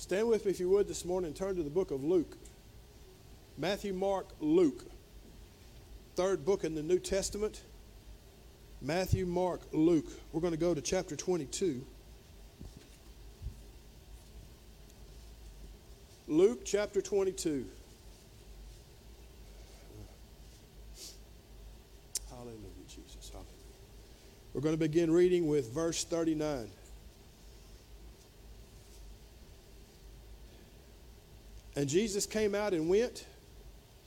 Stand with me, if you would, this morning turn to the book of Luke. Matthew, Mark, Luke. Third book in the New Testament. Matthew, Mark, Luke. We're going to go to chapter 22. Luke chapter 22. Hallelujah, Jesus. Hallelujah. We're going to begin reading with verse 39. And Jesus came out and went,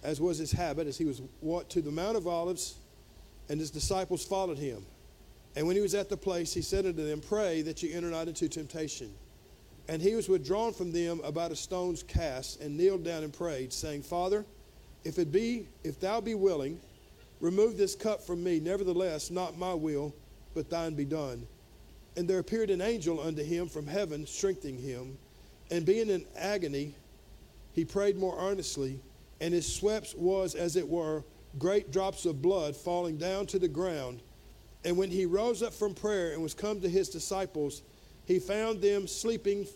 as was his habit, as he was wont to the Mount of Olives, and his disciples followed him. And when he was at the place, he said unto them, Pray that ye enter not into temptation. And he was withdrawn from them about a stone's cast, and kneeled down and prayed, saying, Father, if it be, if thou be willing, remove this cup from me. Nevertheless, not my will, but thine be done. And there appeared an angel unto him from heaven, strengthening him. And being in agony, he prayed more earnestly, and his sweat was, as it were, great drops of blood falling down to the ground. And when he rose up from prayer and was come to his disciples, he found them sleeping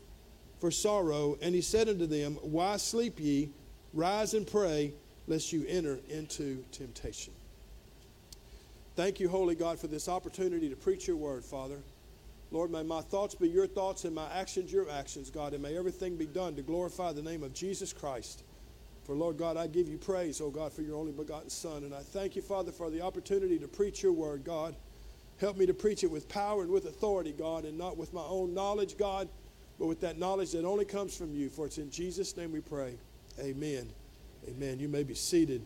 for sorrow, and he said unto them, Why sleep ye? Rise and pray, lest you enter into temptation. Thank you, Holy God, for this opportunity to preach your word, Father. Lord, may my thoughts be your thoughts and my actions your actions, God, and may everything be done to glorify the name of Jesus Christ. For, Lord God, I give you praise, oh God, for your only begotten Son. And I thank you, Father, for the opportunity to preach your word, God. Help me to preach it with power and with authority, God, and not with my own knowledge, God, but with that knowledge that only comes from you. For it's in Jesus' name we pray. Amen. Amen. You may be seated.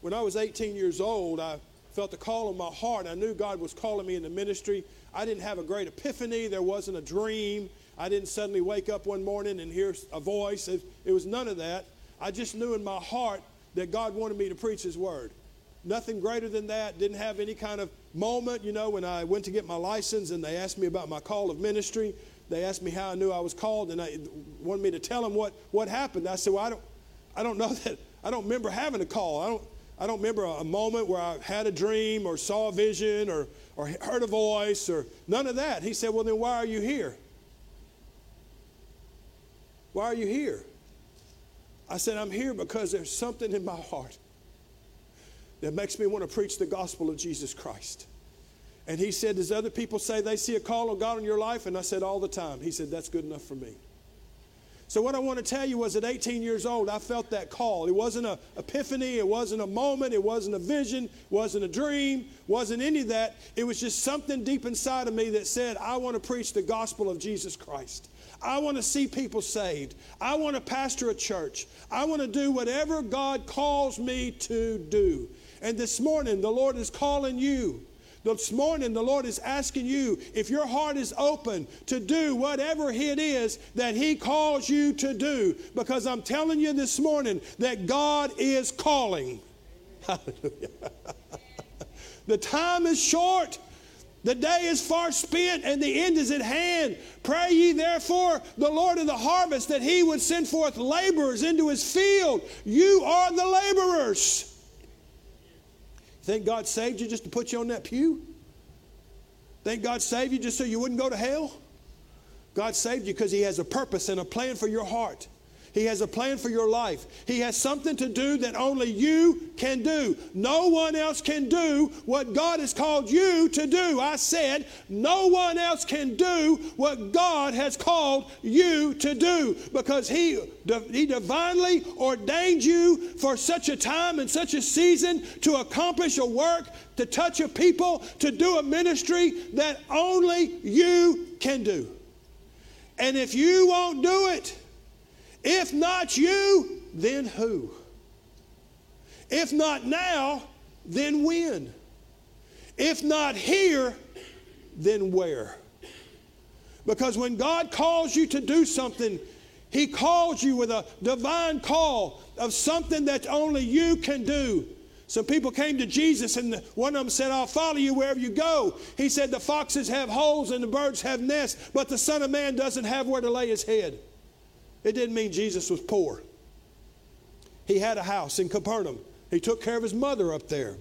When I was 18 years old, I felt the call on my heart. I knew God was calling me in the ministry. I didn't have a great epiphany. There wasn't a dream. I didn't suddenly wake up one morning and hear a voice. It, it was none of that. I just knew in my heart that God wanted me to preach His word. Nothing greater than that. Didn't have any kind of moment, you know, when I went to get my license and they asked me about my call of ministry. They asked me how I knew I was called and they wanted me to tell them what, what happened. I said, well, I don't, I don't know that, I don't remember having a call. I don't, I don't remember a, moment where I had a dream or saw a vision or, or heard a voice or none of that. He said, Well, then why are you here? Why are you here? I said, I'm here because there's something in my heart that makes me want to preach the gospel of Jesus Christ. And he said, Does other people say they see a call of God in your life? And I said, All the time. He said, That's good enough for me. So, what I want to tell you was at 18 years old, I felt that call. It wasn't an epiphany, it wasn't a moment, it wasn't a vision, wasn't a dream, wasn't any of that. It was just something deep inside of me that said, I want to preach the gospel of Jesus Christ. I want to see people saved. I want to pastor a church. I want to do whatever God calls me to do. And this morning, the Lord is calling you this morning, the Lord is asking you if your heart is open to do whatever it is that He calls you to do. Because I'm telling you this morning that God is calling. Hallelujah. the time is short. The day is far spent and the end is at hand. Pray ye therefore the Lord of the harvest that he would send forth laborers into his field. You are the laborers. Think God saved you just to put you on that pew? Think God saved you just so you wouldn't go to hell? God saved you because He has a purpose and a plan for your heart. He has a plan for your life. He has something to do that only you can do. No one else can do what God has called you to do. I said, no one else can do what God has called you to do because He, he divinely ordained you for such a time and such a season to accomplish a work, to touch a people, to do a ministry that only you can do. And if you won't do it, if not you, then who? If not now, then when? If not here, then where? Because when God calls you to do something, He calls you with a divine call of something that only you can do. Some people came to Jesus, and one of them said, I'll follow you wherever you go. He said, The foxes have holes and the birds have nests, but the Son of Man doesn't have where to lay his head. It didn't mean Jesus was poor. He had a house in Capernaum. He took care of his mother up there.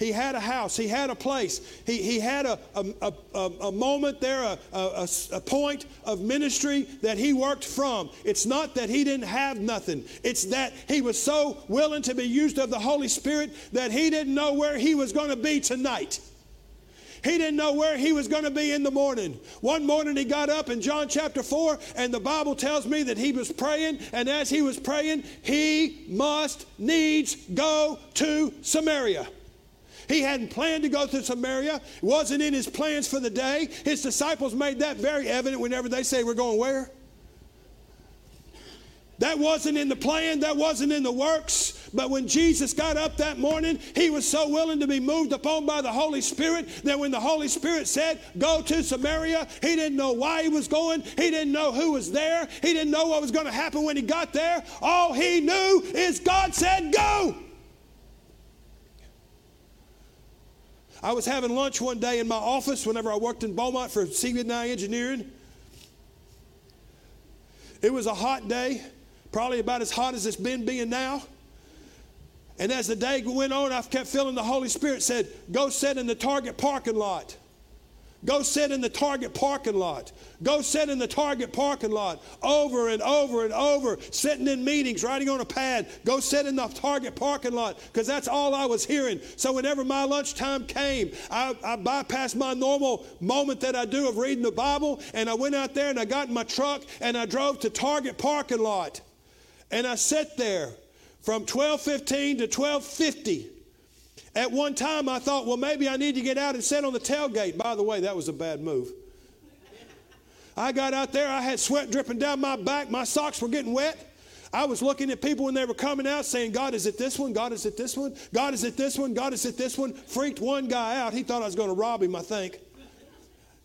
He had a house. He had a place. He, he had a, a, a, a moment there, a, a, a point of ministry that he worked from. It's not that he didn't have nothing, it's that he was so willing to be used of the Holy Spirit that he didn't know where he was going to be tonight. He didn't know where he was going to be in the morning. One morning he got up in John chapter 4, and the Bible tells me that he was praying, and as he was praying, he must needs go to Samaria. He hadn't planned to go to Samaria. It wasn't in his plans for the day. His disciples made that very evident whenever they say, We're going where? That wasn't in the plan, that wasn't in the works. But when Jesus got up that morning, he was so willing to be moved upon by the Holy Spirit that when the Holy Spirit said, Go to Samaria, he didn't know why he was going. He didn't know who was there. He didn't know what was going to happen when he got there. All he knew is God said, Go. I was having lunch one day in my office whenever I worked in Beaumont for CB&I Engineering. It was a hot day, probably about as hot as it's been being now. And as the day went on, I kept feeling the Holy Spirit said, Go sit in the Target parking lot. Go sit in the Target parking lot. Go sit in the Target parking lot over and over and over, sitting in meetings, writing on a pad. Go sit in the Target parking lot because that's all I was hearing. So whenever my lunchtime came, I, I bypassed my normal moment that I do of reading the Bible and I went out there and I got in my truck and I drove to Target parking lot. And I sat there from 1215 to 1250 at one time, I thought, well, maybe I need to get out and sit on the tailgate. By the way, that was a bad move. I got out there, I had sweat dripping down my back, my socks were getting wet. I was looking at people when they were coming out saying, God, is it this one? God, is it this one? God, is it this one? God, is it this one? Freaked one guy out. He thought I was going to rob him, I think.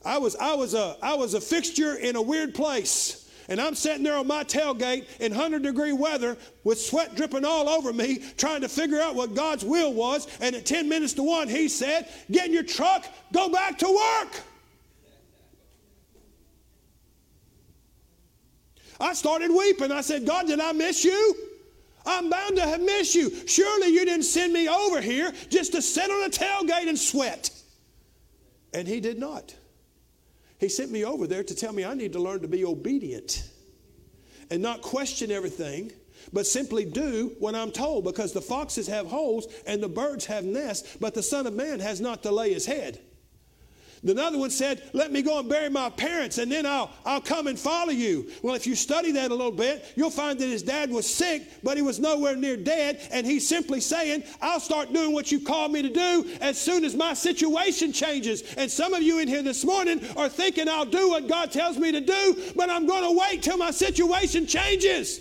I was, I, was a, I was a fixture in a weird place. And I'm sitting there on my tailgate in 100 degree weather with sweat dripping all over me, trying to figure out what God's will was. And at 10 minutes to 1, he said, Get in your truck, go back to work. I started weeping. I said, God, did I miss you? I'm bound to have missed you. Surely you didn't send me over here just to sit on a tailgate and sweat. And he did not. He sent me over there to tell me I need to learn to be obedient and not question everything, but simply do what I'm told because the foxes have holes and the birds have nests, but the Son of Man has not to lay his head. Another one said, Let me go and bury my parents and then I'll, I'll come and follow you. Well, if you study that a little bit, you'll find that his dad was sick, but he was nowhere near dead. And he's simply saying, I'll start doing what you called me to do as soon as my situation changes. And some of you in here this morning are thinking, I'll do what God tells me to do, but I'm going to wait till my situation changes.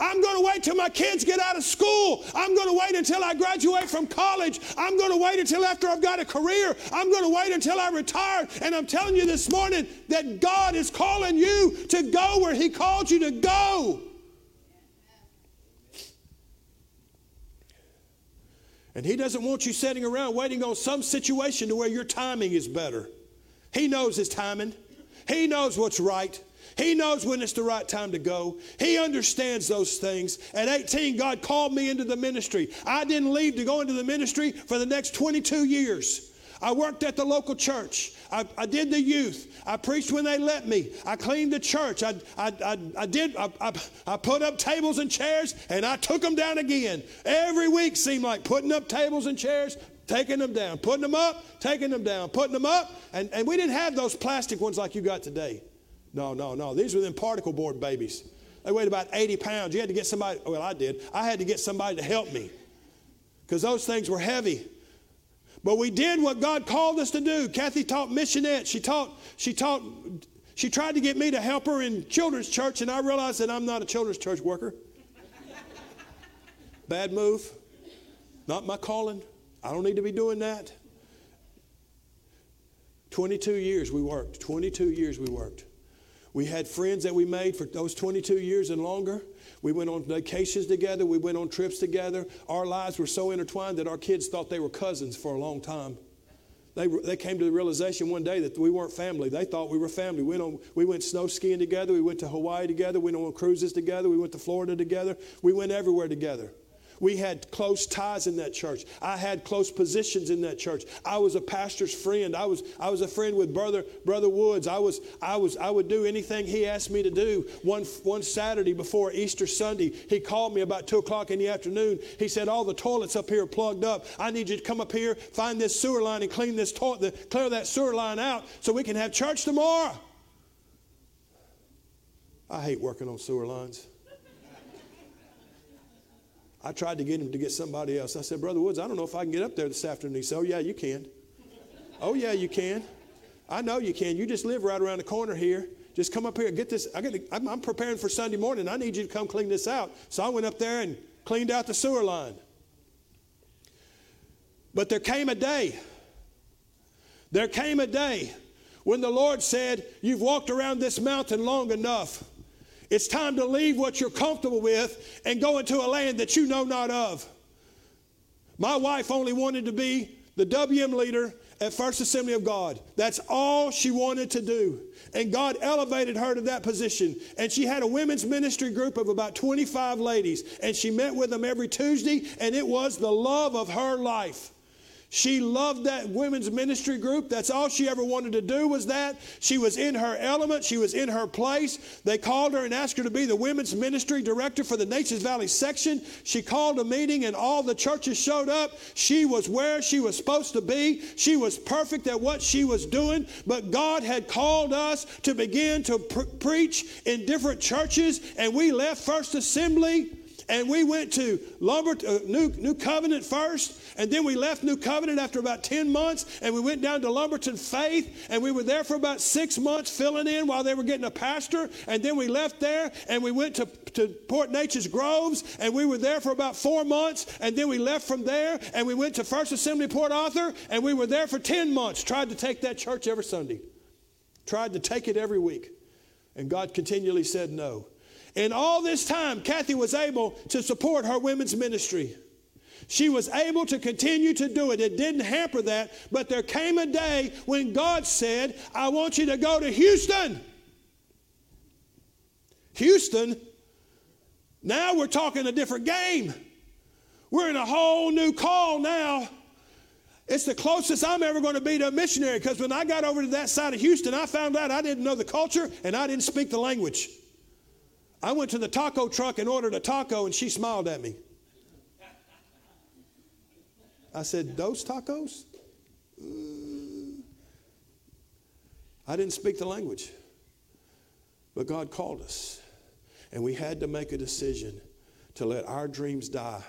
I'm going to wait till my kids get out of school. I'm going to wait until I graduate from college. I'm going to wait until after I've got a career. I'm going to wait until I retire. And I'm telling you this morning that God is calling you to go where He called you to go. And He doesn't want you sitting around waiting on some situation to where your timing is better. He knows His timing, He knows what's right. He knows when it's the right time to go. He understands those things. At 18, God called me into the ministry. I didn't leave to go into the ministry for the next 22 years. I worked at the local church. I, I, did the youth. I preached when they let me. I cleaned the church. I, I, I, I did. I, I, I put up tables and chairs, and I took them down again. Every week seemed like putting up tables and chairs, taking them down, putting them up, taking them down, putting them up. And, and we didn't have those plastic ones like you got today. No, no, no. These were them particle board babies. They weighed about 80 pounds. You had to get somebody, well, I did. I had to get somebody to help me because those things were heavy. But we did what God called us to do. Kathy taught missionette. She taught, she taught, she tried to get me to help her in children's church, and I realized that I'm not a children's church worker. Bad move. Not my calling. I don't need to be doing that. 22 years we worked. 22 years we worked. We had friends that we made for those 22 years and longer. We went on vacations together. We went on trips together. Our lives were so intertwined that our kids thought they were cousins for a long time. They, they came to the realization one day that we weren't family. They thought we were family. We went, on, we went snow skiing together. We went to Hawaii together. We went on cruises together. We went to Florida together. We went everywhere together. We had close ties in that church. I had close positions in that church. I was a pastor's friend. I was, I was a friend with brother, brother Woods. I was, I was, I would do anything he asked me to do. One, one Saturday before Easter Sunday, he called me about two o'clock in the afternoon. He said, all the toilets up here are plugged up. I need you to come up here, find this sewer line and clean this toilet, clear that sewer line out so we can have church tomorrow. I hate working on sewer lines. I tried to get him to get somebody else. I said, Brother Woods, I don't know if I can get up there this afternoon. He said, Oh, yeah, you can. oh, yeah, you can. I know you can. You just live right around the corner here. Just come up here. Get this. I get, I'm, I'm preparing for Sunday morning. I need you to come clean this out. So I went up there and cleaned out the sewer line. But there came a day. There came a day when the Lord said, You've walked around this mountain long enough. It's time to leave what you're comfortable with and go into a land that you know not of. My wife only wanted to be the WM leader at First Assembly of God. That's all she wanted to do. And God elevated her to that position. And she had a women's ministry group of about 25 ladies. And she met with them every Tuesday, and it was the love of her life. She loved that women's ministry group. That's all she ever wanted to do was that. She was in her element. She was in her place. They called her and asked her to be the women's ministry director for the Neches Valley section. She called a meeting and all the churches showed up. She was where she was supposed to be. She was perfect at what she was doing. But God had called us to begin to pr- preach in different churches and we left First Assembly and we went to Lumber, uh, New, New Covenant first, and then we left New Covenant after about 10 months, and we went down to Lumberton Faith, and we were there for about six months filling in while they were getting a pastor, and then we left there, and we went to, to Port Neches Groves, and we were there for about four months, and then we left from there, and we went to First Assembly Port Arthur, and we were there for 10 months, tried to take that church every Sunday, tried to take it every week, and God continually said no. And all this time, Kathy was able to support her women's ministry. She was able to continue to do it. It didn't hamper that, but there came a day when God said, I want you to go to Houston. Houston, now we're talking a different game. We're in a whole new call now. It's the closest I'm ever going to be to a missionary because when I got over to that side of Houston, I found out I didn't know the culture and I didn't speak the language. I went to the taco truck and ordered a taco, and she smiled at me. I said, Those tacos? Uh, I didn't speak the language. But God called us, and we had to make a decision to let our dreams die,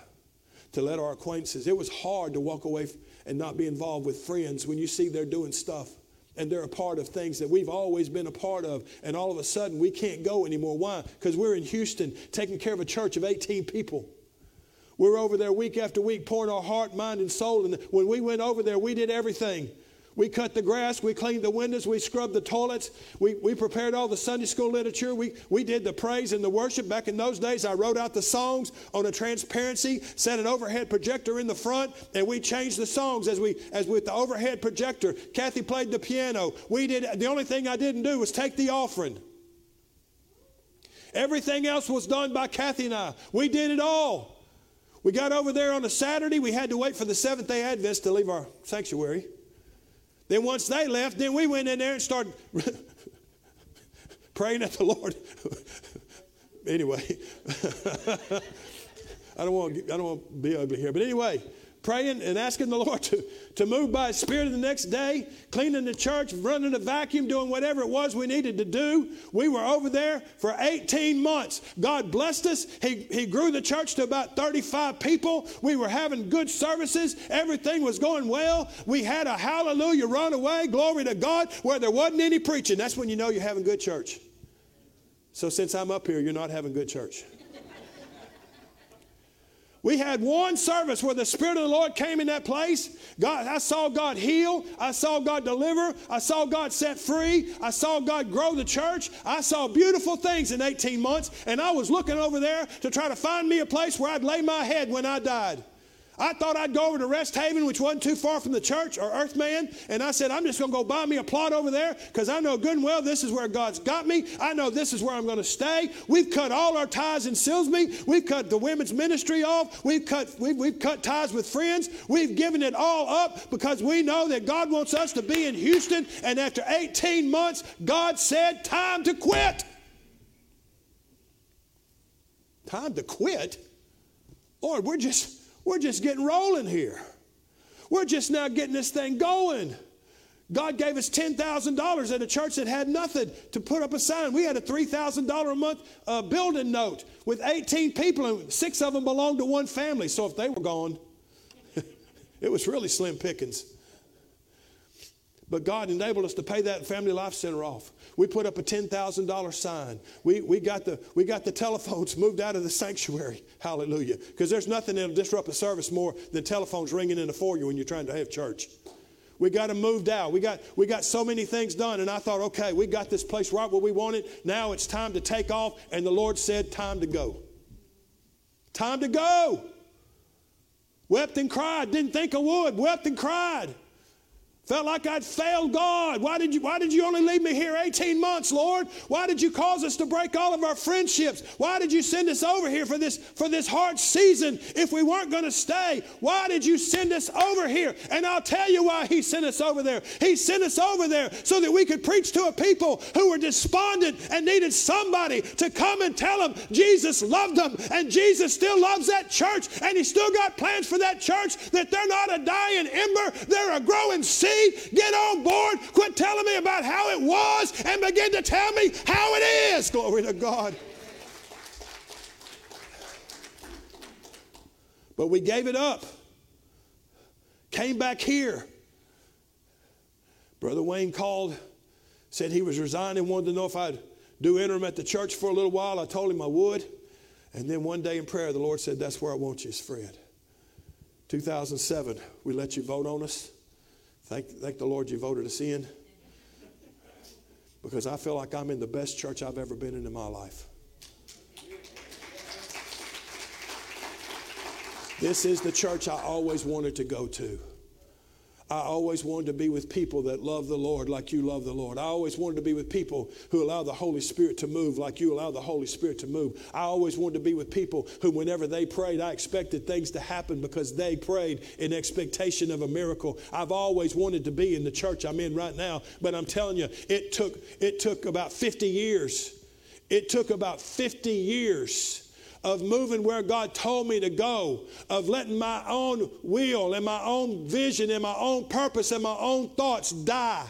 to let our acquaintances. It was hard to walk away and not be involved with friends when you see they're doing stuff and they're a part of things that we've always been a part of, and all of a sudden we can't go anymore. Why? Because we're in Houston taking care of a church of 18 people. We're over there week after week pouring our heart, mind, and soul. And when we went over there, we did everything. We cut the grass, we cleaned the windows, we scrubbed the toilets, we, we prepared all the Sunday school literature, we, we did the praise and the worship. Back in those days, I wrote out the songs on a transparency, set an overhead projector in the front, and we changed the songs as we as with the overhead projector. Kathy played the piano. We did the only thing I didn't do was take the offering. Everything else was done by Kathy and I. We did it all. We got over there on a Saturday. We had to wait for the Seventh day Adventists to leave our sanctuary. Then once they left, then we went in there and started praying at the Lord. anyway, I don't want I don't want to be ugly here, but anyway, praying and asking the Lord to, to move by His Spirit the next day, cleaning the church, running a vacuum, doing whatever it was we needed to do. We were over there for 18 months. God blessed us. He, he grew the church to about 35 people. We were having good services. Everything was going well. We had a hallelujah run away, glory to God, where there wasn't any preaching. That's when you know you're having good church. So since I'm up here, you're not having good church. We had one service where the Spirit of the Lord came in that place. God, I saw God heal. I saw God deliver. I saw God set free. I saw God grow the church. I saw beautiful things in 18 months, and I was looking over there to try to find me a place where I'd lay my head when I died. I thought I'd go over to Rest Haven, which wasn't too far from the church or Earthman, and I said, I'm just going to go buy me a plot over there because I know good and well this is where God's got me. I know this is where I'm going to stay. We've cut all our ties in Silsbee. We've cut the women's ministry off. We've cut, we've, we've cut ties with friends. We've given it all up because we know that God wants us to be in Houston. And after 18 months, God said, Time to quit. Time to quit? Lord, we're just we're just getting rolling here. We're just now getting this thing going. God gave us $10,000 at a church that had nothing to put up a sign. We had a $3,000 a month uh, building note with 18 people, and six of them belonged to one family. So if they were gone, it was really slim pickings. But God enabled us to pay that Family Life Center off. We put up a $10,000 sign. We, we, got the, we got the telephones moved out of the sanctuary. Hallelujah. Because there's nothing that'll disrupt a service more than telephones ringing in the foyer when you're trying to have church. We got them moved out. We got, we got so many things done. And I thought, okay, we got this place right where we want it. Now it's time to take off. And the Lord said, time to go. Time to go. Wept and cried. Didn't think I would. Wept and cried. Felt like I'd failed God. Why did, you, why did you only leave me here 18 months, Lord? Why did you cause us to break all of our friendships? Why did you send us over here for this, for this hard season if we weren't going to stay? Why did you send us over here? And I'll tell you why He sent us over there. He sent us over there so that we could preach to a people who were despondent and needed somebody to come and tell them Jesus loved them and Jesus still loves that church and He still got plans for that church, that they're not a dying ember, they're a growing seed get on board, quit telling me about how it was, and begin to tell me how it is. Glory to God. But we gave it up. Came back here. Brother Wayne called, said he was resigning, wanted to know if I'd do interim at the church for a little while. I told him I would. And then one day in prayer, the Lord said, That's where I want you, is Fred. 2007, we let you vote on us. Thank, thank the Lord you voted us in because I feel like I'm in the best church I've ever been in in my life. This is the church I always wanted to go to. I always wanted to be with people that love the Lord like you love the Lord. I always wanted to be with people who allow the Holy Spirit to move like you allow the Holy Spirit to move. I always wanted to be with people who, whenever they prayed, I expected things to happen because they prayed in expectation of a miracle. I've always wanted to be in the church I'm in right now, but I'm telling you, it took, it took about 50 years. It took about 50 years of moving where God told me to go, of letting my own will and my own vision and my own purpose and my own thoughts die.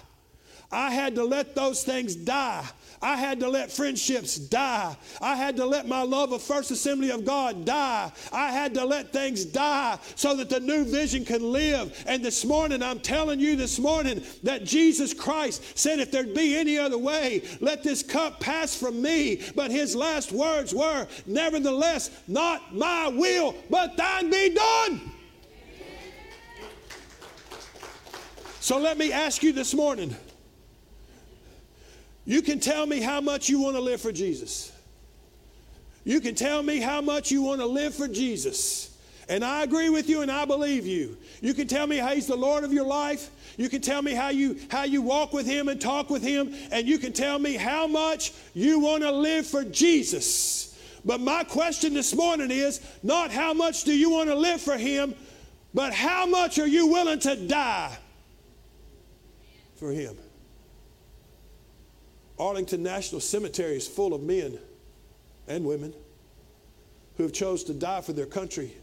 I had to let those things die I had to let friendships die. I had to let my love of First Assembly of God die. I had to let things die so that the new vision can live. And this morning, I'm telling you this morning that Jesus Christ said, if there'd be any other way, let this cup pass from me. But his last words were, nevertheless, not my will, but thine be done. So let me ask you this morning you can tell me how much you want to live for Jesus. You can tell me how much you want to live for Jesus. And I agree with you and I believe you. You can tell me how he's the Lord of your life. You can tell me how you how you walk with him and talk with him and you can tell me how much you want to live for Jesus. But my question this morning is not how much do you want to live for him, but how much are you willing to die for him? Arlington National Cemetery is full of men and women who have chose to die for their country.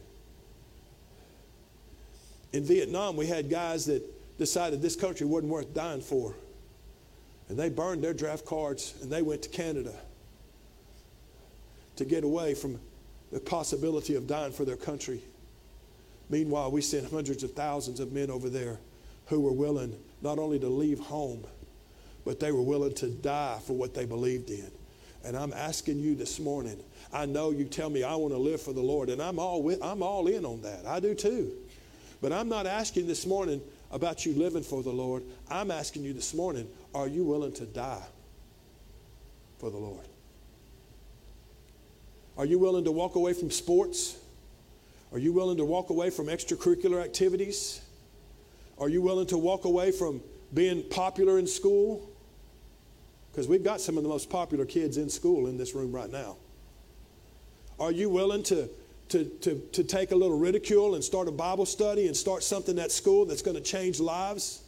In Vietnam, we had guys that decided this country wasn't worth dying for. And they burned their draft cards and they went to Canada to get away from the possibility of dying for their country. Meanwhile, we sent hundreds of thousands of men over there who were willing not only to leave home, but they were willing to die for what they believed in. And I'm asking you this morning, I know you tell me I want to live for the Lord, and I'm all, with, I'm all in on that. I do too. But I'm not asking this morning about you living for the Lord. I'm asking you this morning, are you willing to die for the Lord? Are you willing to walk away from sports? Are you willing to walk away from extracurricular activities? Are you willing to walk away from being popular in school? Because we've got some of the most popular kids in school in this room right now. Are you willing to, to, to, to take a little ridicule and start a Bible study and start something at school that's going to change lives?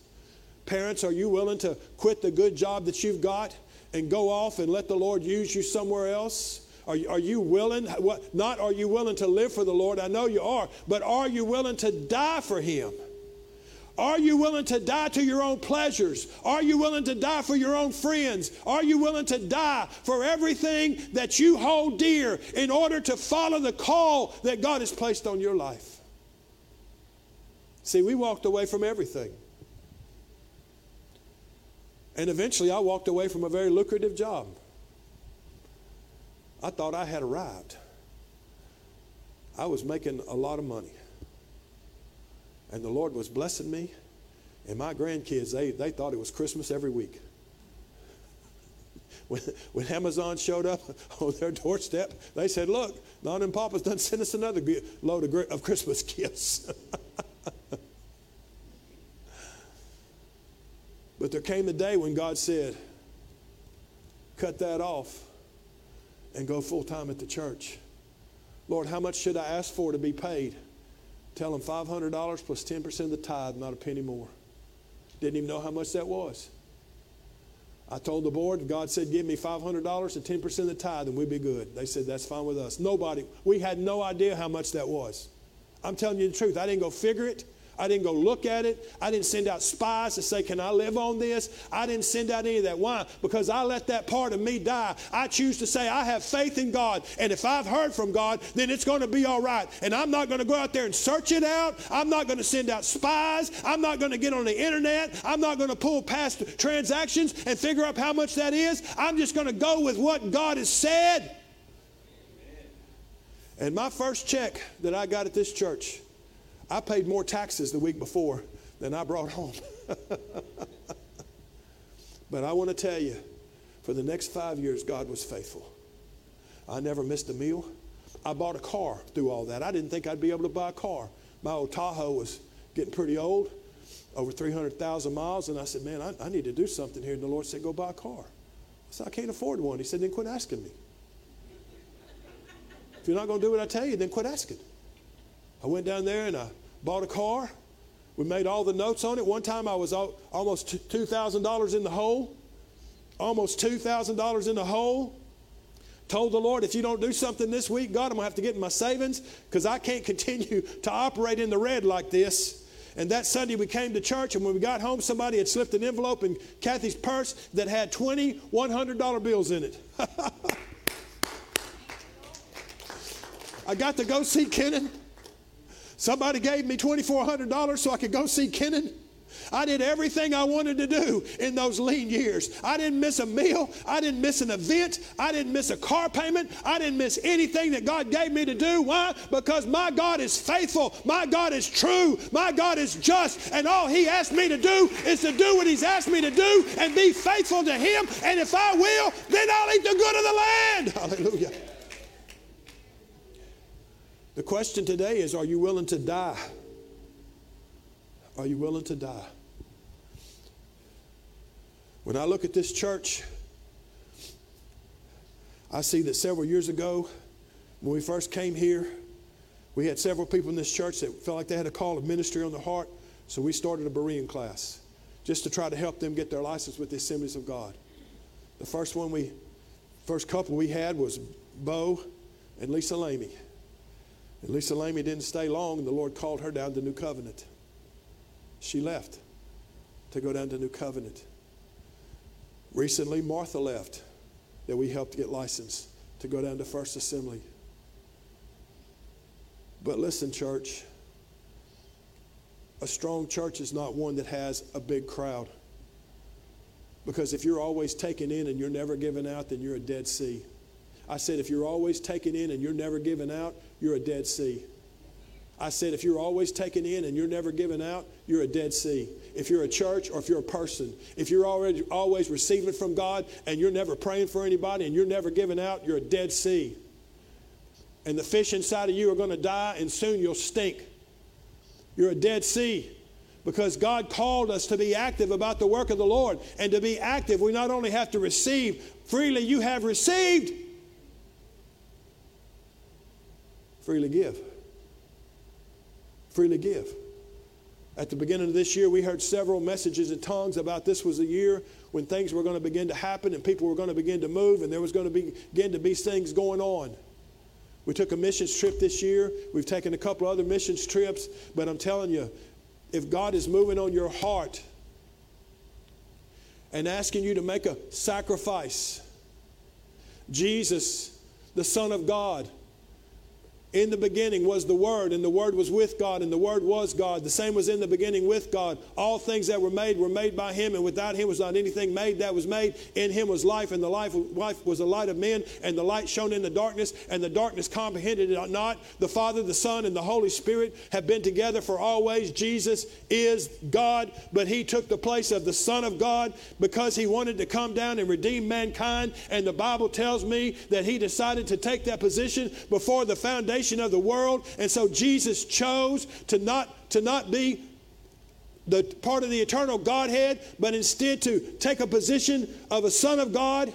Parents, are you willing to quit the good job that you've got and go off and let the Lord use you somewhere else? Are you, are you willing? What, not are you willing to live for the Lord? I know you are, but are you willing to die for Him? Are you willing to die to your own pleasures? Are you willing to die for your own friends? Are you willing to die for everything that you hold dear in order to follow the call that God has placed on your life? See, we walked away from everything. And eventually I walked away from a very lucrative job. I thought I had arrived. I was making a lot of money. And the Lord was blessing me. And my grandkids, they, they thought it was Christmas every week. When, when Amazon showed up on their doorstep, they said, Look, Nana and Papa's done sent us another load of, of Christmas gifts. but there came a day when God said, Cut that off and go full time at the church. Lord, how much should I ask for to be paid? Tell them $500 plus 10% of the tithe, not a penny more. Didn't even know how much that was. I told the board, God said, give me $500 and 10% of the tithe, and we'd be good. They said, that's fine with us. Nobody, we had no idea how much that was. I'm telling you the truth. I didn't go figure it. I didn't go look at it. I didn't send out spies to say, Can I live on this? I didn't send out any of that. Why? Because I let that part of me die. I choose to say, I have faith in God. And if I've heard from God, then it's going to be all right. And I'm not going to go out there and search it out. I'm not going to send out spies. I'm not going to get on the internet. I'm not going to pull past transactions and figure out how much that is. I'm just going to go with what God has said. And my first check that I got at this church I paid more taxes the week before than I brought home. but I want to tell you, for the next five years, God was faithful. I never missed a meal. I bought a car through all that. I didn't think I'd be able to buy a car. My old Tahoe was getting pretty old, over 300,000 miles, and I said, Man, I, I, need to do something here. And the Lord said, Go buy a car. I said, I can't afford one. He said, Then quit asking me. If you're not going to do what I tell you, then quit asking. I went down there and I bought a car. We made all the notes on it. One time I was almost $2,000 in the hole. Almost $2,000 in the hole. Told the Lord, if you don't do something this week, God, I'm going to have to get in my savings because I can't continue to operate in the red like this. And that Sunday we came to church, and when we got home, somebody had slipped an envelope in Kathy's purse that had 20 $100 bills in it. I got to go see Kenan. Somebody gave me $2,400 so I could go see Kenan. I did everything I wanted to do in those lean years. I didn't miss a meal. I didn't miss an event. I didn't miss a car payment. I didn't miss anything that God gave me to do. Why? Because my God is faithful. My God is true. My God is just. And all He asked me to do is to do what He's asked me to do and be faithful to Him. And if I will, then I'll eat the good of the land. Hallelujah. The question today is Are you willing to die? Are you willing to die? When I look at this church, I see that several years ago, when we first came here, we had several people in this church that felt like they had a call of ministry on their heart, so we started a Berean class just to try to help them get their license with the Assemblies of God. The first one we, first couple we had was Bo and Lisa Lamy. And Lisa Lamy didn't stay long, and the Lord called her down to New Covenant. She left to go down to New Covenant. Recently, Martha left that we helped get licensed to go down to First Assembly. But listen, church, a strong church is not one that has a big crowd. Because if you're always taken in and you're never giving out, then you're a dead sea. I said, if you're always taken in and you're never giving out, you're a dead sea. I said, if you're always taken in and you're never giving out, you're a dead sea. If you're a church or if you're a person, if you're already always receiving from God and you're never praying for anybody and you're never giving out, you're a dead sea. and the fish inside of you are going to die, and soon you'll stink. You're a dead sea because God called us to be active about the work of the Lord. And to be active, we not only have to receive, freely you have received, freely give. Freely give. At the beginning of this year, we heard several messages in tongues about this was a year when things were going to begin to happen and people were going to begin to move and there was going to begin to be things going on. We took a missions trip this year. We've taken a couple other missions trips, but I'm telling you, if God is moving on your heart and asking you to make a sacrifice, Jesus, the Son of God, in the beginning was the Word, and the Word was with God, and the Word was God. The same was in the beginning with God. All things that were made were made by Him, and without Him was not anything made that was made. In Him was life, and the life, life was the light of men, and the light shone in the darkness, and the darkness comprehended it not. The Father, the Son, and the Holy Spirit have been together for always. Jesus is God, but He took the place of the Son of God because He wanted to come down and redeem mankind. And the Bible tells me that He decided to take that position before the foundation of the world. And so Jesus chose to not, to not be the part of the eternal Godhead, but instead to take a position of a Son of God.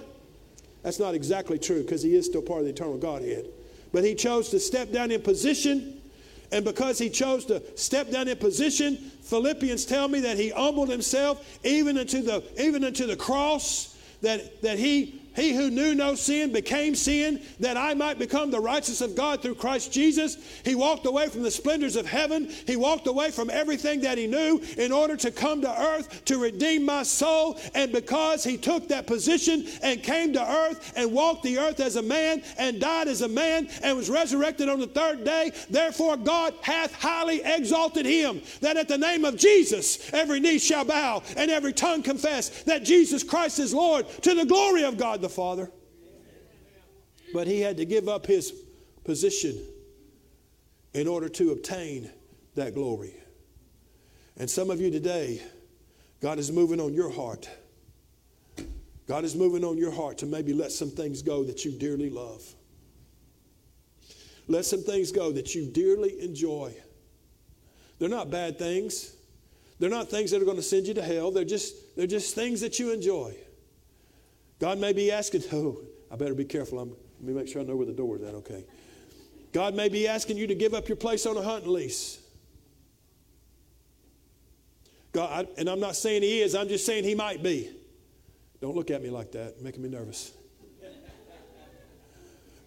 That's not exactly true because he is still part of the eternal Godhead. But he chose to step down in position. And because he chose to step down in position, Philippians tell me that he humbled himself even unto the, even unto the cross, that, that he he who knew no sin became sin that I might become the righteousness of God through Christ Jesus. He walked away from the splendors of heaven. He walked away from everything that he knew in order to come to earth to redeem my soul. And because he took that position and came to earth and walked the earth as a man and died as a man and was resurrected on the third day, therefore God hath highly exalted him that at the name of Jesus every knee shall bow and every tongue confess that Jesus Christ is Lord to the glory of God the Father. But he had to give up his position in order to obtain that glory. And some of you today, God is moving on your heart. God is moving on your heart to maybe let some things go that you dearly love. Let some things go that you dearly enjoy. They're not bad things. They're not things that are going to send you to hell. They're just, they're just things that you enjoy. God may be asking, oh, I better be careful. I'm, let me make sure I know where the door is at, okay. God may be asking you to give up your place on a hunting lease. God, I, and I'm not saying he is, I'm just saying he might be. Don't look at me like that, making me nervous.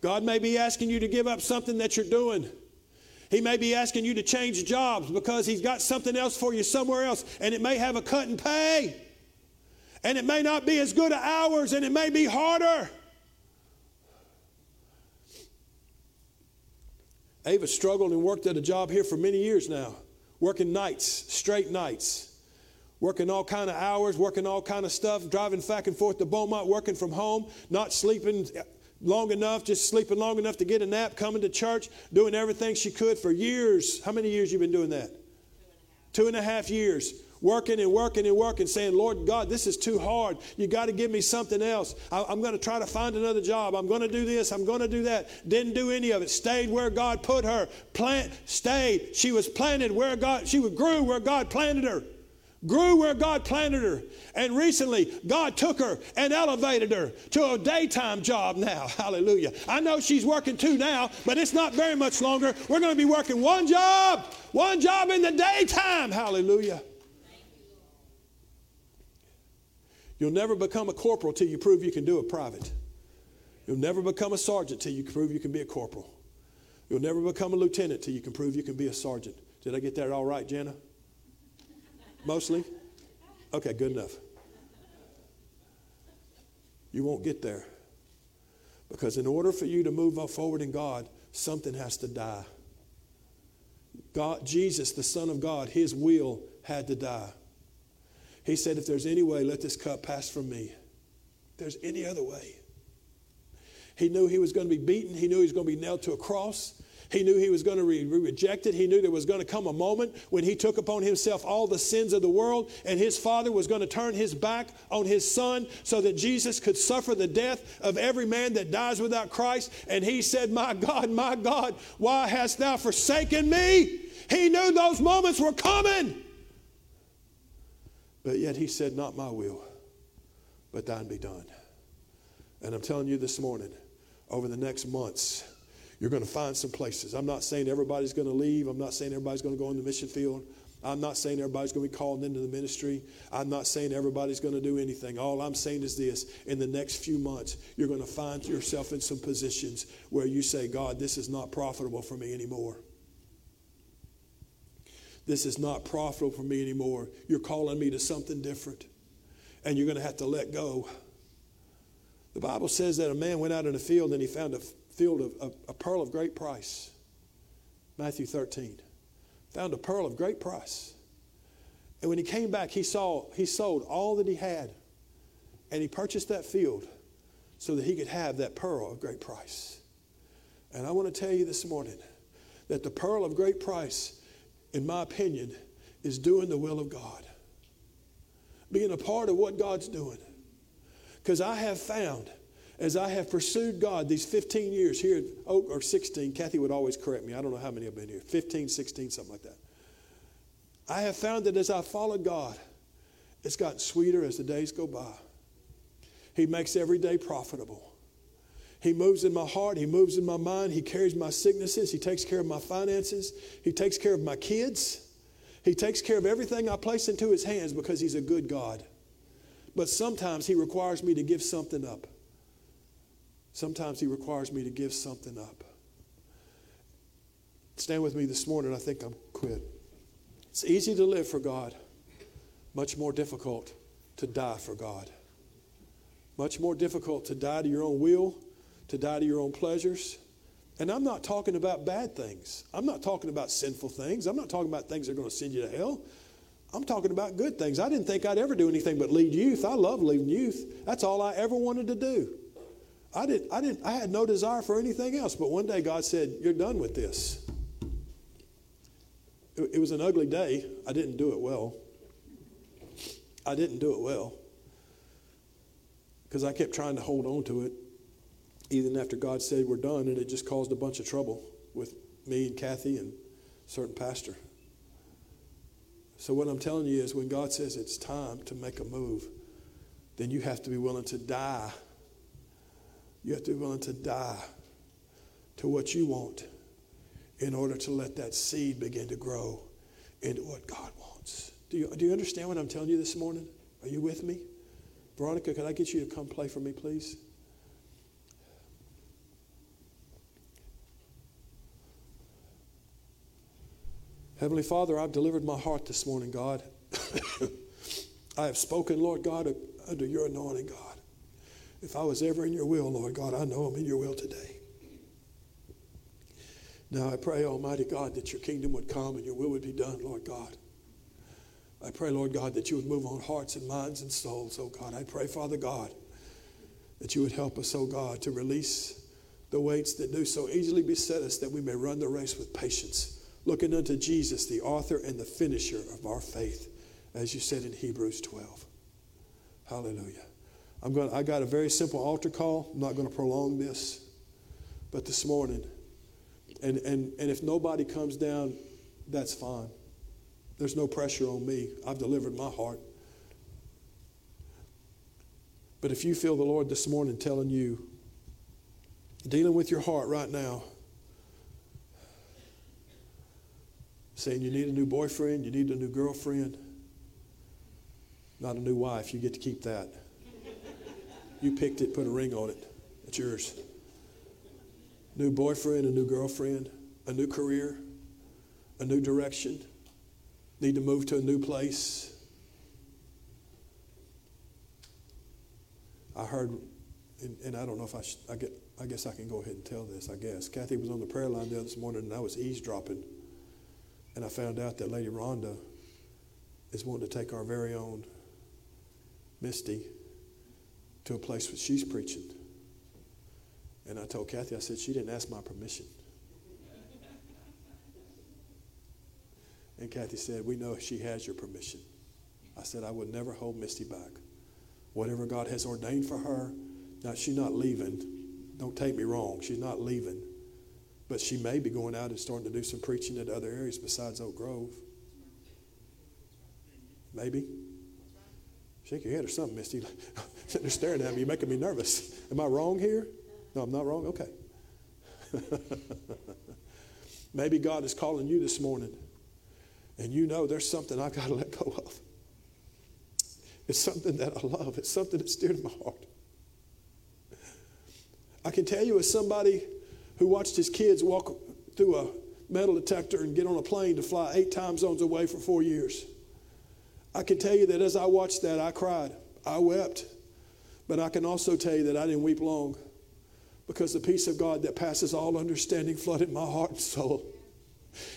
God may be asking you to give up something that you're doing. He may be asking you to change jobs because he's got something else for you somewhere else, and it may have a cut and pay. And it may not be as good as ours, and it may be harder. Ava struggled and worked at a job here for many years now, working nights, straight nights, working all kind of hours, working all kind of stuff, driving back and forth to Beaumont, working from home, not sleeping long enough, just sleeping long enough to get a nap, coming to church, doing everything she could for years. How many years you been doing that? Two and a half years working and working and working, saying, Lord God, this is too hard. You got to give me something else. I, am going to try to find another job. I'm going to do this. I'm going to do that. Didn't do any of it. Stayed where God put her. Plant, stayed. She was planted where God, she grew where God planted her. Grew where God planted her. And recently, God took her and elevated her to a daytime job now. Hallelujah. I know she's working two now, but it's not very much longer. We're going to be working one job, one job in the daytime. Hallelujah. You'll never become a corporal till you prove you can do a private. You'll never become a sergeant till you prove you can be a corporal. You'll never become a lieutenant till you can prove you can be a sergeant. Did I get that all right, Jenna? Mostly? Okay, good enough. You won't get there. Because in order for you to move forward in God, something has to die. God, Jesus, the Son of God, his will had to die. He said, If there's any way, let this cup pass from me. If there's any other way. He knew he was going to be beaten. He knew he was going to be nailed to a cross. He knew he was going to be rejected. He knew there was going to come a moment when he took upon himself all the sins of the world, and his father was going to turn his back on his son so that Jesus could suffer the death of every man that dies without Christ. And he said, My God, my God, why hast thou forsaken me? He knew those moments were coming. But yet he said, Not my will, but thine be done. And I'm telling you this morning, over the next months, you're going to find some places. I'm not saying everybody's going to leave. I'm not saying everybody's going to go in the mission field. I'm not saying everybody's going to be called into the ministry. I'm not saying everybody's going to do anything. All I'm saying is this in the next few months, you're going to find yourself in some positions where you say, God, this is not profitable for me anymore. This is not profitable for me anymore. You're calling me to something different. And you're going to have to let go. The Bible says that a man went out in a field and he found a field of a, a pearl of great price. Matthew 13. Found a pearl of great price. And when he came back, he saw he sold all that he had and he purchased that field so that he could have that pearl of great price. And I want to tell you this morning that the pearl of great price, in my opinion, is doing the will of God, being a part of what God's doing. Because I have found as I have pursued God these 15 years here at Oak, or 16, Kathy would always correct me. I don't know how many have been here 15, 16, something like that. I have found that as I followed God, it's gotten sweeter as the days go by. He makes every day profitable. He moves in my heart. He moves in my mind. He carries my sicknesses. He takes care of my finances. He takes care of my kids. He takes care of everything I place into His hands because He's a good God. But sometimes He requires me to give something up. Sometimes He requires me to give something up. Stand with me this morning. I think I'm quit. It's easy to live for God, much more difficult to die for God. Much more difficult to die to your own will, to die to your own pleasures. And I'm not talking about bad things. I'm not talking about sinful things. I'm not talking about things that are going to send you to hell. I'm talking about good things. I didn't think I'd ever do anything but lead youth. I love leading youth. That's all I ever wanted to do. I didn't, I didn't, I had no desire for anything else. But one day God said, You're done with this. It, it was an ugly day. I didn't do it well. I didn't do it well. Because I kept trying to hold on to it, even after God said we're done, and it just caused a bunch of trouble with me and Kathy and certain pastor. So, what I'm telling you is when God says it's time to make a move, then you have to be willing to die you have to be willing to die to what you want in order to let that seed begin to grow into what God wants. Do you, do you understand what I'm telling you this morning? Are you with me? Veronica, can I get you to come play for me, please? Heavenly Father, I've delivered my heart this morning, God. I have spoken, Lord God, under your anointing, God. If I was ever in your will, Lord God, I know I'm in your will today. Now I pray, Almighty God, that your kingdom would come and your will would be done, Lord God. I pray, Lord God, that you would move on hearts and minds and souls, oh God. I pray, Father God, that you would help us, oh God, to release the weights that do so easily beset us that we may run the race with patience, looking unto Jesus, the author and the finisher of our faith, as you said in Hebrews 12. Hallelujah. I'm going, I got a very simple altar call. I'm not going to prolong this. But this morning, and, and, and if nobody comes down, that's fine. There's no pressure on me. I've delivered my heart. But if you feel the Lord this morning telling you, dealing with your heart right now, saying you need a new boyfriend, you need a new girlfriend, not a new wife, you get to keep that. You picked it, put a ring on it. It's yours. New boyfriend, a new girlfriend, a new career, a new direction. Need to move to a new place. I heard, and, and I don't know if I, I get. I guess I can go ahead and tell this. I guess Kathy was on the prayer line the other morning, and I was eavesdropping, and I found out that Lady Rhonda is wanting to take our very own Misty to a place where she's preaching. And I told Kathy, I said, she didn't ask my permission. And Kathy said, We know she has your permission. I said, I would never hold Misty back. Whatever God has ordained for her, now she's not leaving. Don't take me wrong, she's not leaving. But she may be going out and starting to do some preaching at other areas besides Oak Grove. Maybe. Shake your head or something, Misty. Sitting there staring at me, you're making me nervous. Am I wrong here? No, I'm not wrong? Okay. Maybe God is calling you this morning, and you know there's something I've got to let go of. It's something that I love, it's something that's dear to my heart. I can tell you, as somebody who watched his kids walk through a metal detector and get on a plane to fly eight time zones away for four years. I can tell you that as I watched that, I cried. I wept. But I can also tell you that I didn't weep long because the peace of God that passes all understanding flooded my heart and soul.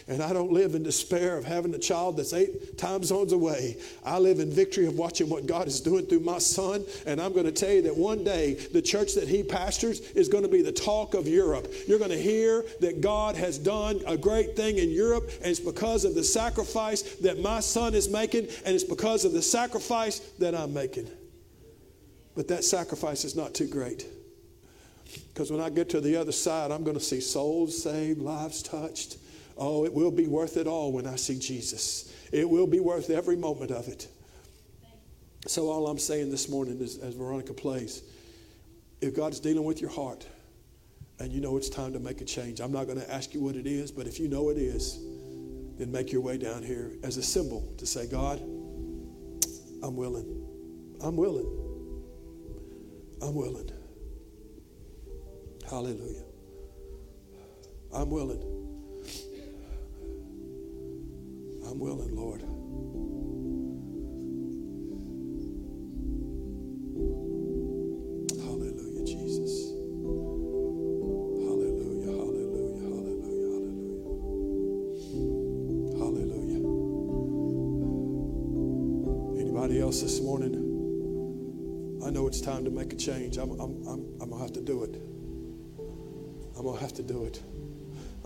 And I don't live in despair of having a child that's eight time zones away. I live in victory of watching what God is doing through my son. And I'm going to tell you that one day the church that he pastors is going to be the talk of Europe. You're going to hear that God has done a great thing in Europe, and it's because of the sacrifice that my son is making, and it's because of the sacrifice that I'm making. But that sacrifice is not too great. Because when I get to the other side, I'm going to see souls saved, lives touched. Oh, it will be worth it all when I see Jesus. It will be worth every moment of it. So, all I'm saying this morning is, as Veronica plays, if God's dealing with your heart and you know it's time to make a change, I'm not going to ask you what it is, but if you know it is, then make your way down here as a symbol to say, God, I'm willing. I'm willing. I'm willing. Hallelujah. I'm willing. I'm willing, Lord. Hallelujah, Jesus. Hallelujah, hallelujah, hallelujah, hallelujah. Hallelujah. Anybody else this morning? I know it's time to make a change. I'm, I'm, I'm, I'm going to have to do it. I'm going to have to do it.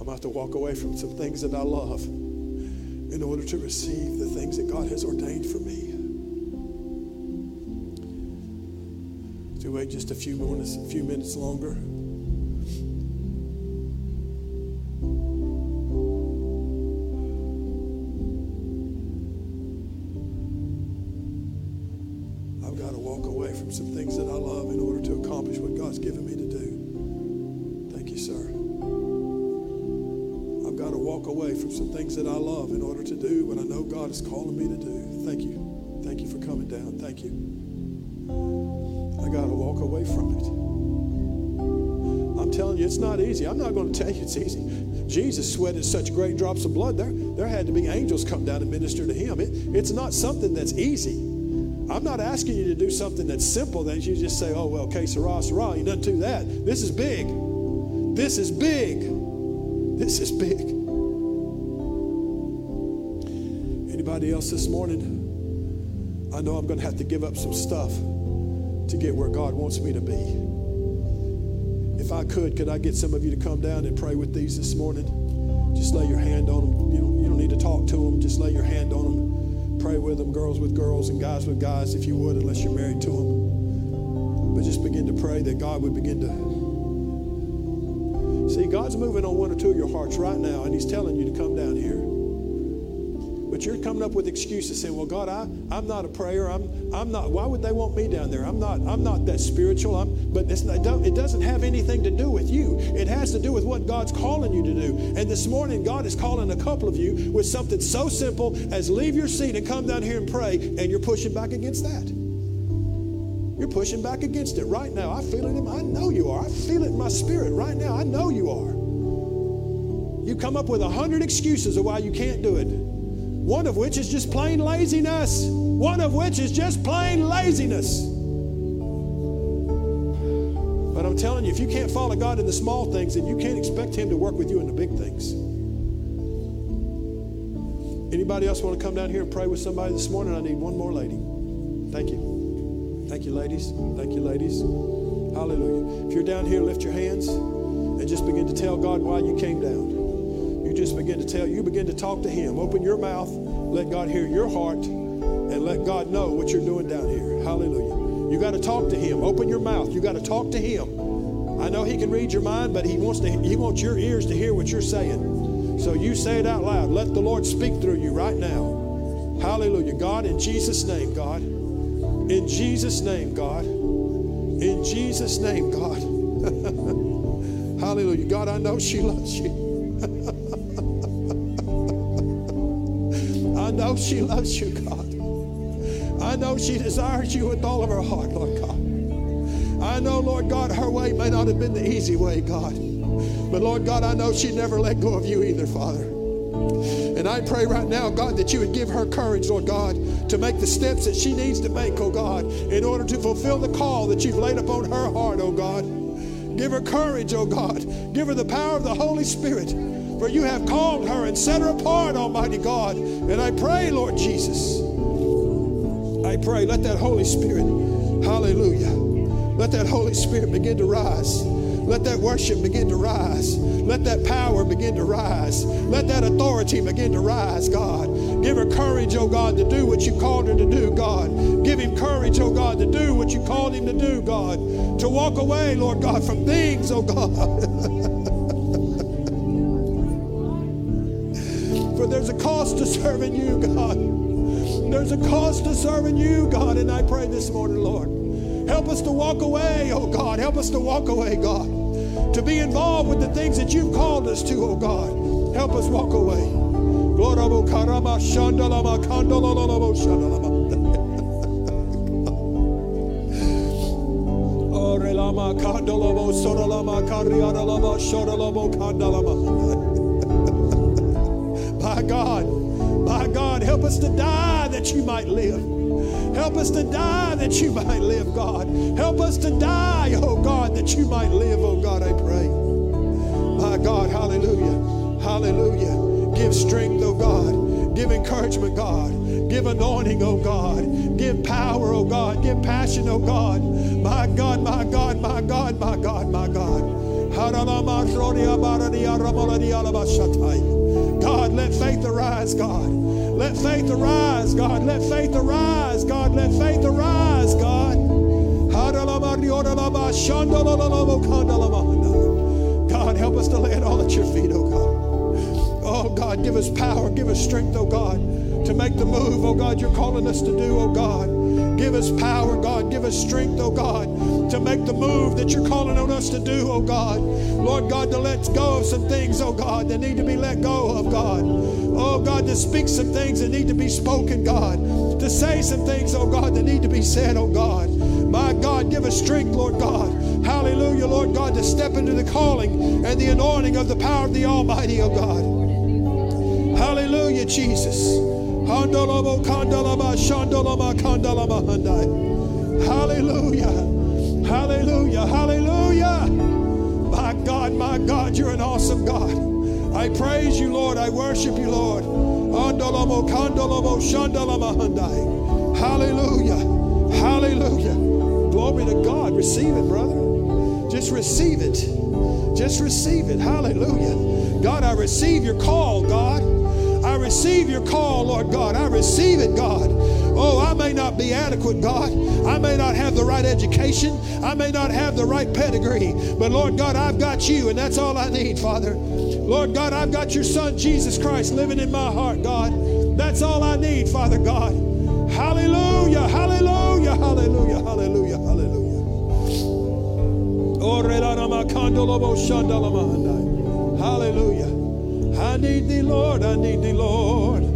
I'm going to have to walk away from some things that I love in order to receive the things that God has ordained for me. To wait just a few minutes, a few minutes longer. Thank you. I got to walk away from it. I'm telling you, it's not easy. I'm not going to tell you it's easy. Jesus sweated such great drops of blood. There, there had to be angels come down and minister to him. It, it's not something that's easy. I'm not asking you to do something that's simple that you just say, oh, well, okay, sarah, sarah. You don't do that. This is big. This is big. This is big. Anybody else this morning? I know I'm going to have to give up some stuff to get where God wants me to be. If I could, could I get some of you to come down and pray with these this morning? Just lay your hand on them. You don't, you don't need to talk to them. Just lay your hand on them. Pray with them, girls with girls and guys with guys, if you would, unless you're married to them. But just begin to pray that God would begin to. See, God's moving on one or two of your hearts right now, and He's telling you to come down here. But you're coming up with excuses saying, Well, God, I, I'm not a prayer. I'm, I'm not, why would they want me down there? I'm not, I'm not that spiritual. I'm, but not, it doesn't have anything to do with you. It has to do with what God's calling you to do. And this morning, God is calling a couple of you with something so simple as leave your seat and come down here and pray, and you're pushing back against that. You're pushing back against it right now. I feel it in my, I know you are. I feel it in my spirit right now. I know you are. You come up with a hundred excuses of why you can't do it. One of which is just plain laziness. One of which is just plain laziness. But I'm telling you, if you can't follow God in the small things, then you can't expect Him to work with you in the big things. Anybody else want to come down here and pray with somebody this morning? I need one more lady. Thank you. Thank you, ladies. Thank you, ladies. Hallelujah. If you're down here, lift your hands and just begin to tell God why you came down. Just begin to tell, you begin to talk to Him. Open your mouth, let God hear your heart, and let God know what you're doing down here. Hallelujah. You got to talk to Him. Open your mouth. You got to talk to Him. I know He can read your mind, but He wants to. He wants your ears to hear what you're saying. So you say it out loud. Let the Lord speak through you right now. Hallelujah. God, in Jesus' name, God. In Jesus' name, God. In Jesus' name, God. Hallelujah. God, I know she loves you. Know she loves you, God. I know she desires you with all of her heart, Lord God. I know, Lord God, her way may not have been the easy way, God. But Lord God, I know she never let go of you either, Father. And I pray right now, God, that you would give her courage, Lord God, to make the steps that she needs to make, oh God, in order to fulfill the call that you've laid upon her heart, oh God. Give her courage, oh God. Give her the power of the Holy Spirit. For you have called her and set her apart, Almighty God. And I pray, Lord Jesus, I pray, let that Holy Spirit, hallelujah, let that Holy Spirit begin to rise. Let that worship begin to rise. Let that power begin to rise. Let that authority begin to rise, God. Give her courage, oh God, to do what you called her to do, God. Give him courage, oh God, to do what you called him to do, God. To walk away, Lord God, from things, oh God. To serving you, God. There's a cost to serving you, God. And I pray this morning, Lord, help us to walk away, oh God. Help us to walk away, God. To be involved with the things that you've called us to, oh God. Help us walk away. My us to die that you might live. Help us to die that you might live, God. Help us to die, oh God, that you might live, oh God, I pray. My God, hallelujah, hallelujah. Give strength, oh God. Give encouragement, God. Give anointing, oh God. Give power, oh God. Give passion, oh God. My God, my God, my God, my God, my God. God, let faith arise, God. Let faith arise, God. Let faith arise, God. Let faith arise, God. God, help us to lay it all at your feet, oh God. Oh God, give us power, give us strength, oh God, to make the move, oh God, you're calling us to do, oh God. Give us power, God. Give us strength, oh God, to make the move that you're calling on us to do, oh God. Lord God, to let go of some things, oh God, that need to be let go of, God. Oh God, to speak some things that need to be spoken, God. To say some things, oh God, that need to be said, oh God. My God, give us strength, Lord God. Hallelujah, Lord God, to step into the calling and the anointing of the power of the Almighty, oh God. Hallelujah, Jesus. Hallelujah. Hallelujah. Hallelujah. My God, my God, you're an awesome God. I praise you, Lord. I worship you, Lord. Hallelujah. Hallelujah. Glory to God. Receive it, brother. Just receive it. Just receive it. Hallelujah. God, I receive your call, God. I receive your call, Lord God. I receive it, God. Oh, I may not be adequate, God. I may not have the right education. I may not have the right pedigree. But Lord God, I've got you, and that's all I need, Father. Lord God, I've got your Son, Jesus Christ, living in my heart, God. That's all I need, Father God. Hallelujah, hallelujah, hallelujah, hallelujah, hallelujah. Hallelujah. I need thee, Lord. I need thee, Lord.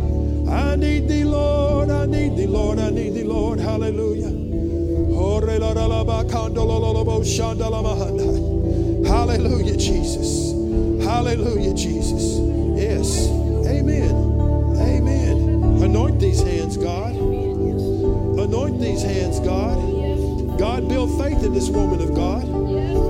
I need thee, Lord. I need thee, Lord. I need thee, Lord. Hallelujah. Hallelujah, Jesus. Hallelujah, Jesus. Yes. Amen. Amen. Anoint these hands, God. Anoint these hands, God. God, build faith in this woman of God.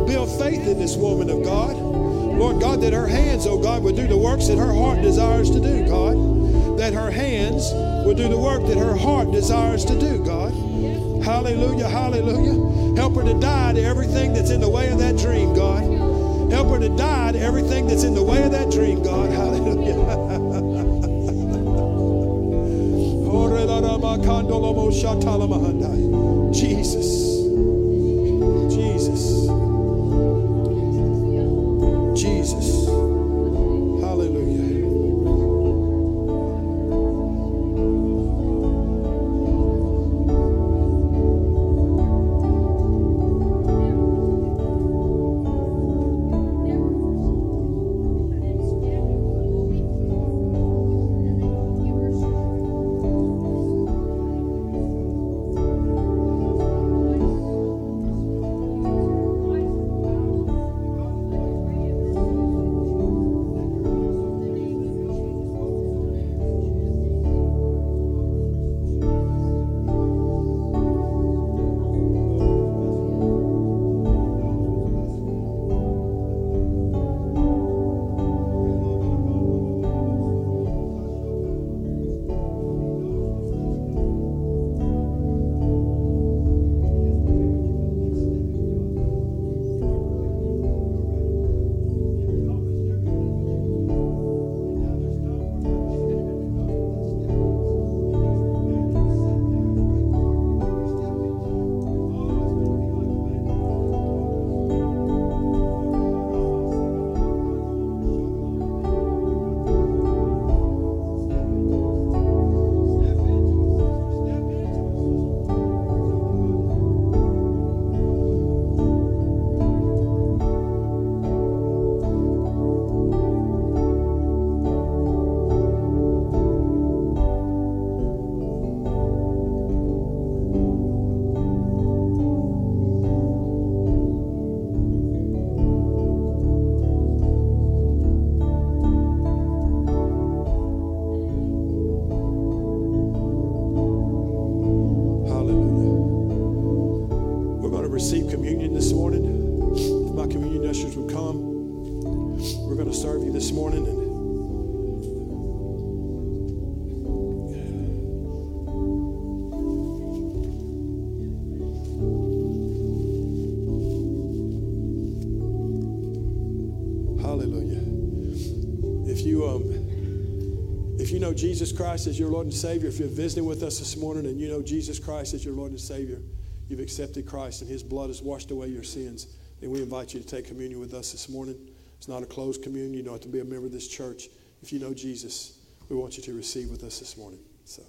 Build faith in this woman of God. Lord God, that her hands, oh God, would do the works that her heart desires to do, God. That her hands will do the work that her heart desires to do, God. Hallelujah, hallelujah. Help her to die to everything that's in the way of that dream, God. Help her to die to everything that's in the way of that dream, God. Hallelujah. Jesus. Jesus Christ as your Lord and Savior, if you're visiting with us this morning and you know Jesus Christ as your Lord and Savior, you've accepted Christ and His blood has washed away your sins, then we invite you to take communion with us this morning. It's not a closed communion. You don't have to be a member of this church. If you know Jesus, we want you to receive with us this morning. So.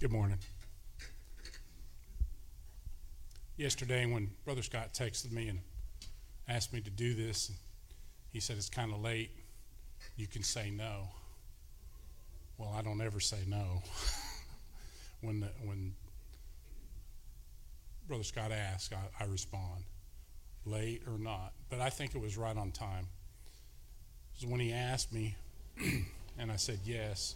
Good morning. Yesterday, when Brother Scott texted me and asked me to do this, he said it's kind of late. You can say no. Well, I don't ever say no. when the, when Brother Scott asks, I, I respond, late or not. But I think it was right on time. So when he asked me, and I said yes.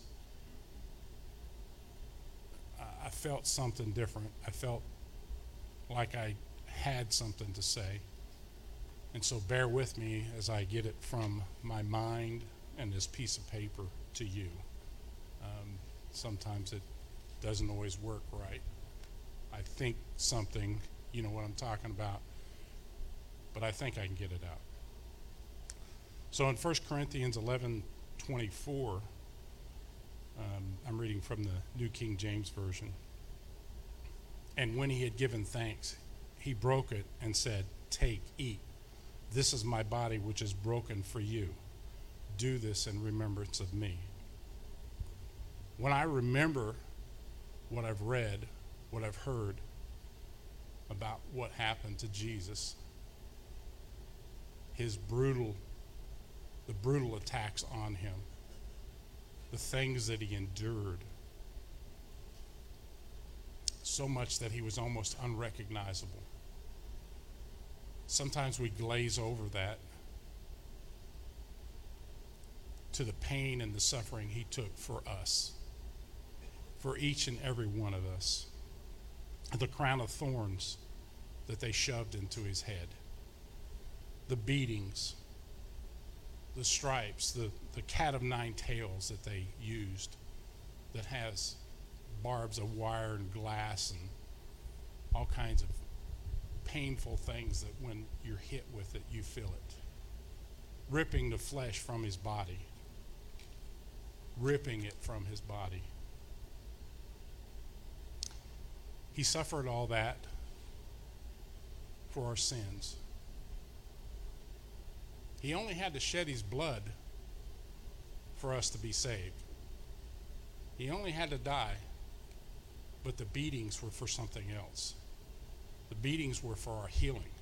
I felt something different. I felt like I had something to say. And so bear with me as I get it from my mind and this piece of paper to you. Um, sometimes it doesn't always work right. I think something, you know what I'm talking about, but I think I can get it out. So in 1 Corinthians 11 24, um, I'm reading from the New King James Version. And when he had given thanks, he broke it and said, Take, eat. This is my body, which is broken for you. Do this in remembrance of me. When I remember what I've read, what I've heard about what happened to Jesus, his brutal, the brutal attacks on him, the things that he endured. So much that he was almost unrecognizable. Sometimes we glaze over that to the pain and the suffering he took for us, for each and every one of us. The crown of thorns that they shoved into his head, the beatings, the stripes, the, the cat of nine tails that they used that has barbs of wire and glass and all kinds of painful things that when you're hit with it, you feel it. Ripping the flesh from his body, ripping it from his body. He suffered all that for our sins. He only had to shed his blood for us to be saved. He only had to die, but the beatings were for something else. The beatings were for our healing,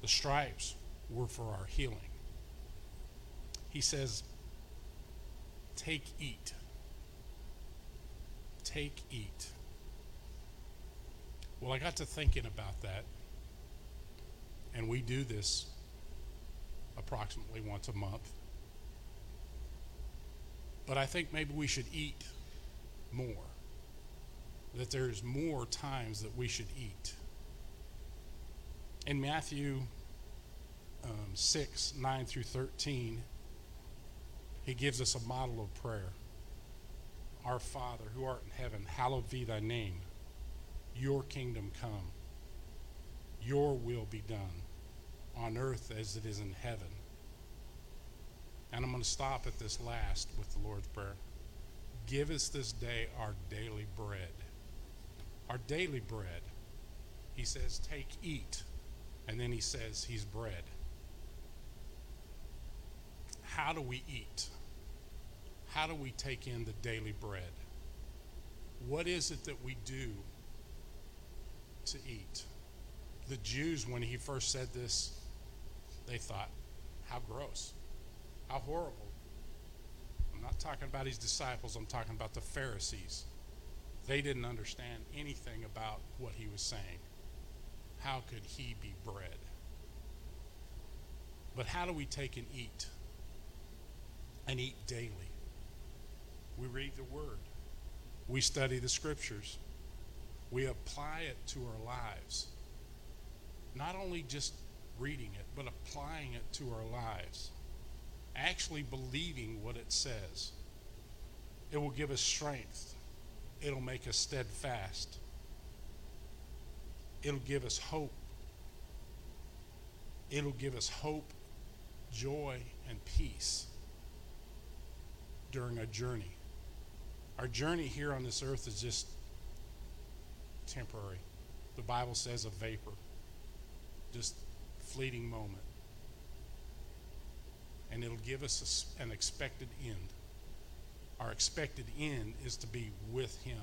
the stripes were for our healing. He says, Take, eat. Take, eat. Well, I got to thinking about that, and we do this approximately once a month. But I think maybe we should eat more. That there's more times that we should eat. In Matthew um, 6, 9 through 13, he gives us a model of prayer. Our Father, who art in heaven, hallowed be thy name. Your kingdom come. Your will be done on earth as it is in heaven. And I'm going to stop at this last with the Lord's Prayer. Give us this day our daily bread. Our daily bread. He says, Take, eat. And then he says, He's bread. How do we eat? How do we take in the daily bread? What is it that we do to eat? The Jews, when he first said this, they thought, how gross, how horrible. I'm not talking about his disciples, I'm talking about the Pharisees. They didn't understand anything about what he was saying. How could he be bread? But how do we take and eat? And eat daily. We read the Word, we study the Scriptures, we apply it to our lives. Not only just reading it, but applying it to our lives. Actually believing what it says. It will give us strength, it'll make us steadfast, it'll give us hope. It'll give us hope, joy, and peace during our journey. Our journey here on this earth is just temporary. The Bible says a vapor, just fleeting moment. And it'll give us an expected end. Our expected end is to be with Him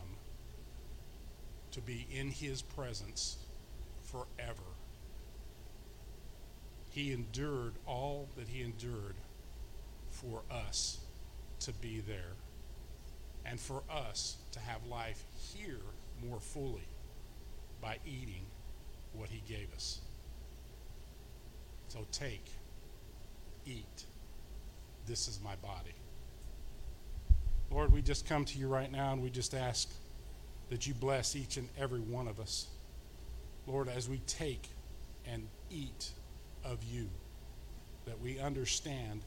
to be in his presence forever. He endured all that he endured for us to be there and for us to have life here more fully by eating what he gave us. So take, eat. This is my body. Lord, we just come to you right now and we just ask that you bless each and every one of us. Lord, as we take and eat of you, that we understand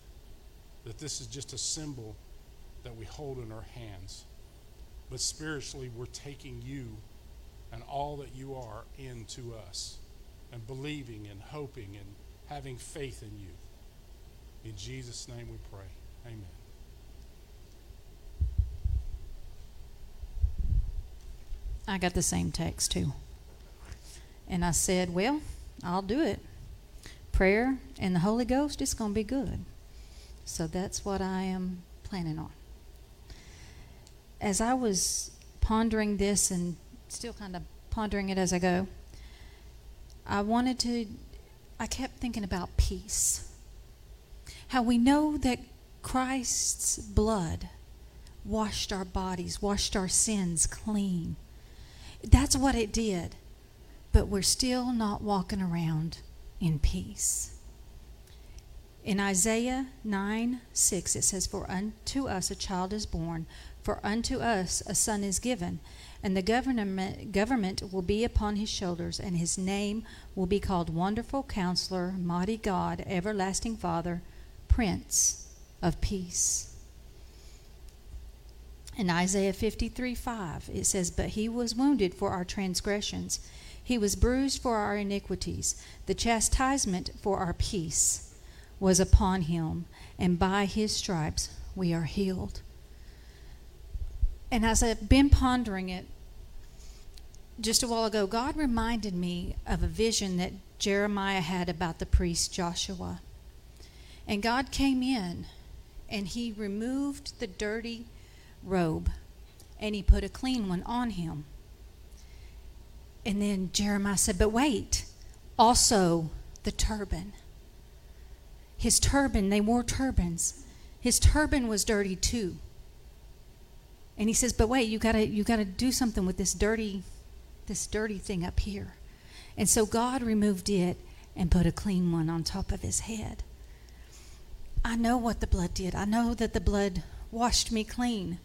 that this is just a symbol that we hold in our hands. But spiritually, we're taking you and all that you are into us and believing and hoping and having faith in you. In Jesus' name we pray. Amen. I got the same text too. And I said, Well, I'll do it. Prayer and the Holy Ghost, it's going to be good. So that's what I am planning on. As I was pondering this and still kind of pondering it as I go, I wanted to, I kept thinking about peace. How we know that Christ's blood washed our bodies, washed our sins clean. That's what it did. But we're still not walking around in peace. In Isaiah 9 6, it says, For unto us a child is born, for unto us a son is given, and the government, government will be upon his shoulders, and his name will be called Wonderful Counselor, Mighty God, Everlasting Father, Prince of Peace. In Isaiah 53 5, it says, But he was wounded for our transgressions, he was bruised for our iniquities. The chastisement for our peace was upon him, and by his stripes we are healed. And as I've been pondering it just a while ago, God reminded me of a vision that Jeremiah had about the priest Joshua. And God came in and he removed the dirty robe and he put a clean one on him. And then Jeremiah said, But wait, also the turban. His turban, they wore turbans. His turban was dirty too. And he says, But wait, you gotta you gotta do something with this dirty this dirty thing up here. And so God removed it and put a clean one on top of his head. I know what the blood did. I know that the blood washed me clean.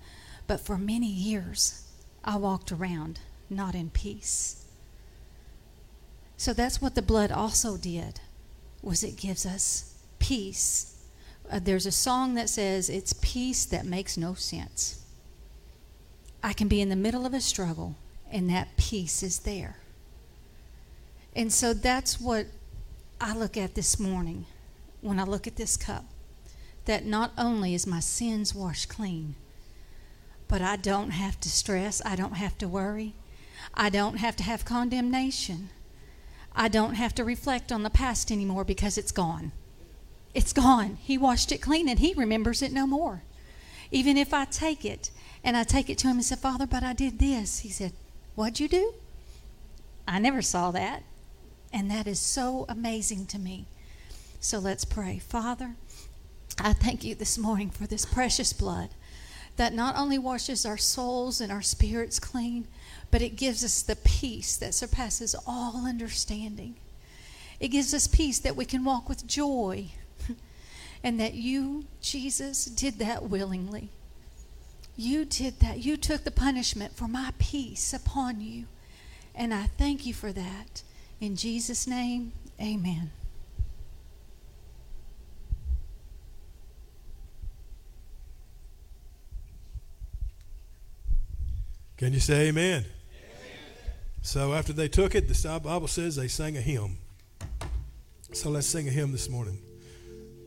But for many years, I walked around not in peace. So that's what the blood also did was it gives us peace. Uh, there's a song that says it's peace that makes no sense. I can be in the middle of a struggle and that peace is there. And so that's what I look at this morning when I look at this cup. That not only is my sins washed clean, but I don't have to stress. I don't have to worry. I don't have to have condemnation. I don't have to reflect on the past anymore because it's gone. It's gone. He washed it clean and He remembers it no more. Even if I take it and I take it to Him and say, Father, but I did this, He said, What'd you do? I never saw that. And that is so amazing to me. So let's pray. Father, I thank you this morning for this precious blood that not only washes our souls and our spirits clean, but it gives us the peace that surpasses all understanding. It gives us peace that we can walk with joy, and that you, Jesus, did that willingly. You did that. You took the punishment for my peace upon you. And I thank you for that. In Jesus' name, amen. Can you say amen? amen? So after they took it, the Bible says they sang a hymn. So let's sing a hymn this morning.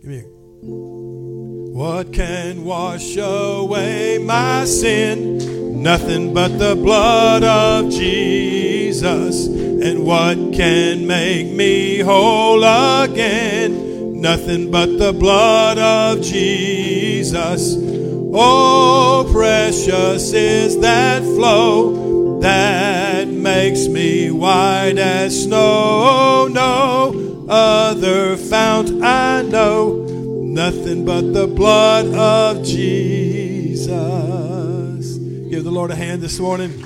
Give me a. What can wash away my sin? Nothing but the blood of Jesus. And what can make me whole again? Nothing but the blood of Jesus. Oh, precious is that flow that makes me white as snow. No other fount I know, nothing but the blood of Jesus. Give the Lord a hand this morning.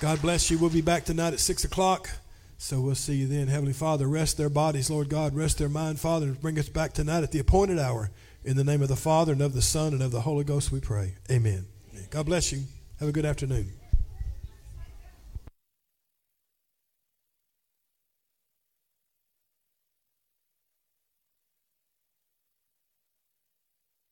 God bless you. We'll be back tonight at 6 o'clock. So we'll see you then. Heavenly Father, rest their bodies, Lord God, rest their mind, Father, and bring us back tonight at the appointed hour. In the name of the Father, and of the Son, and of the Holy Ghost, we pray. Amen. God bless you. Have a good afternoon.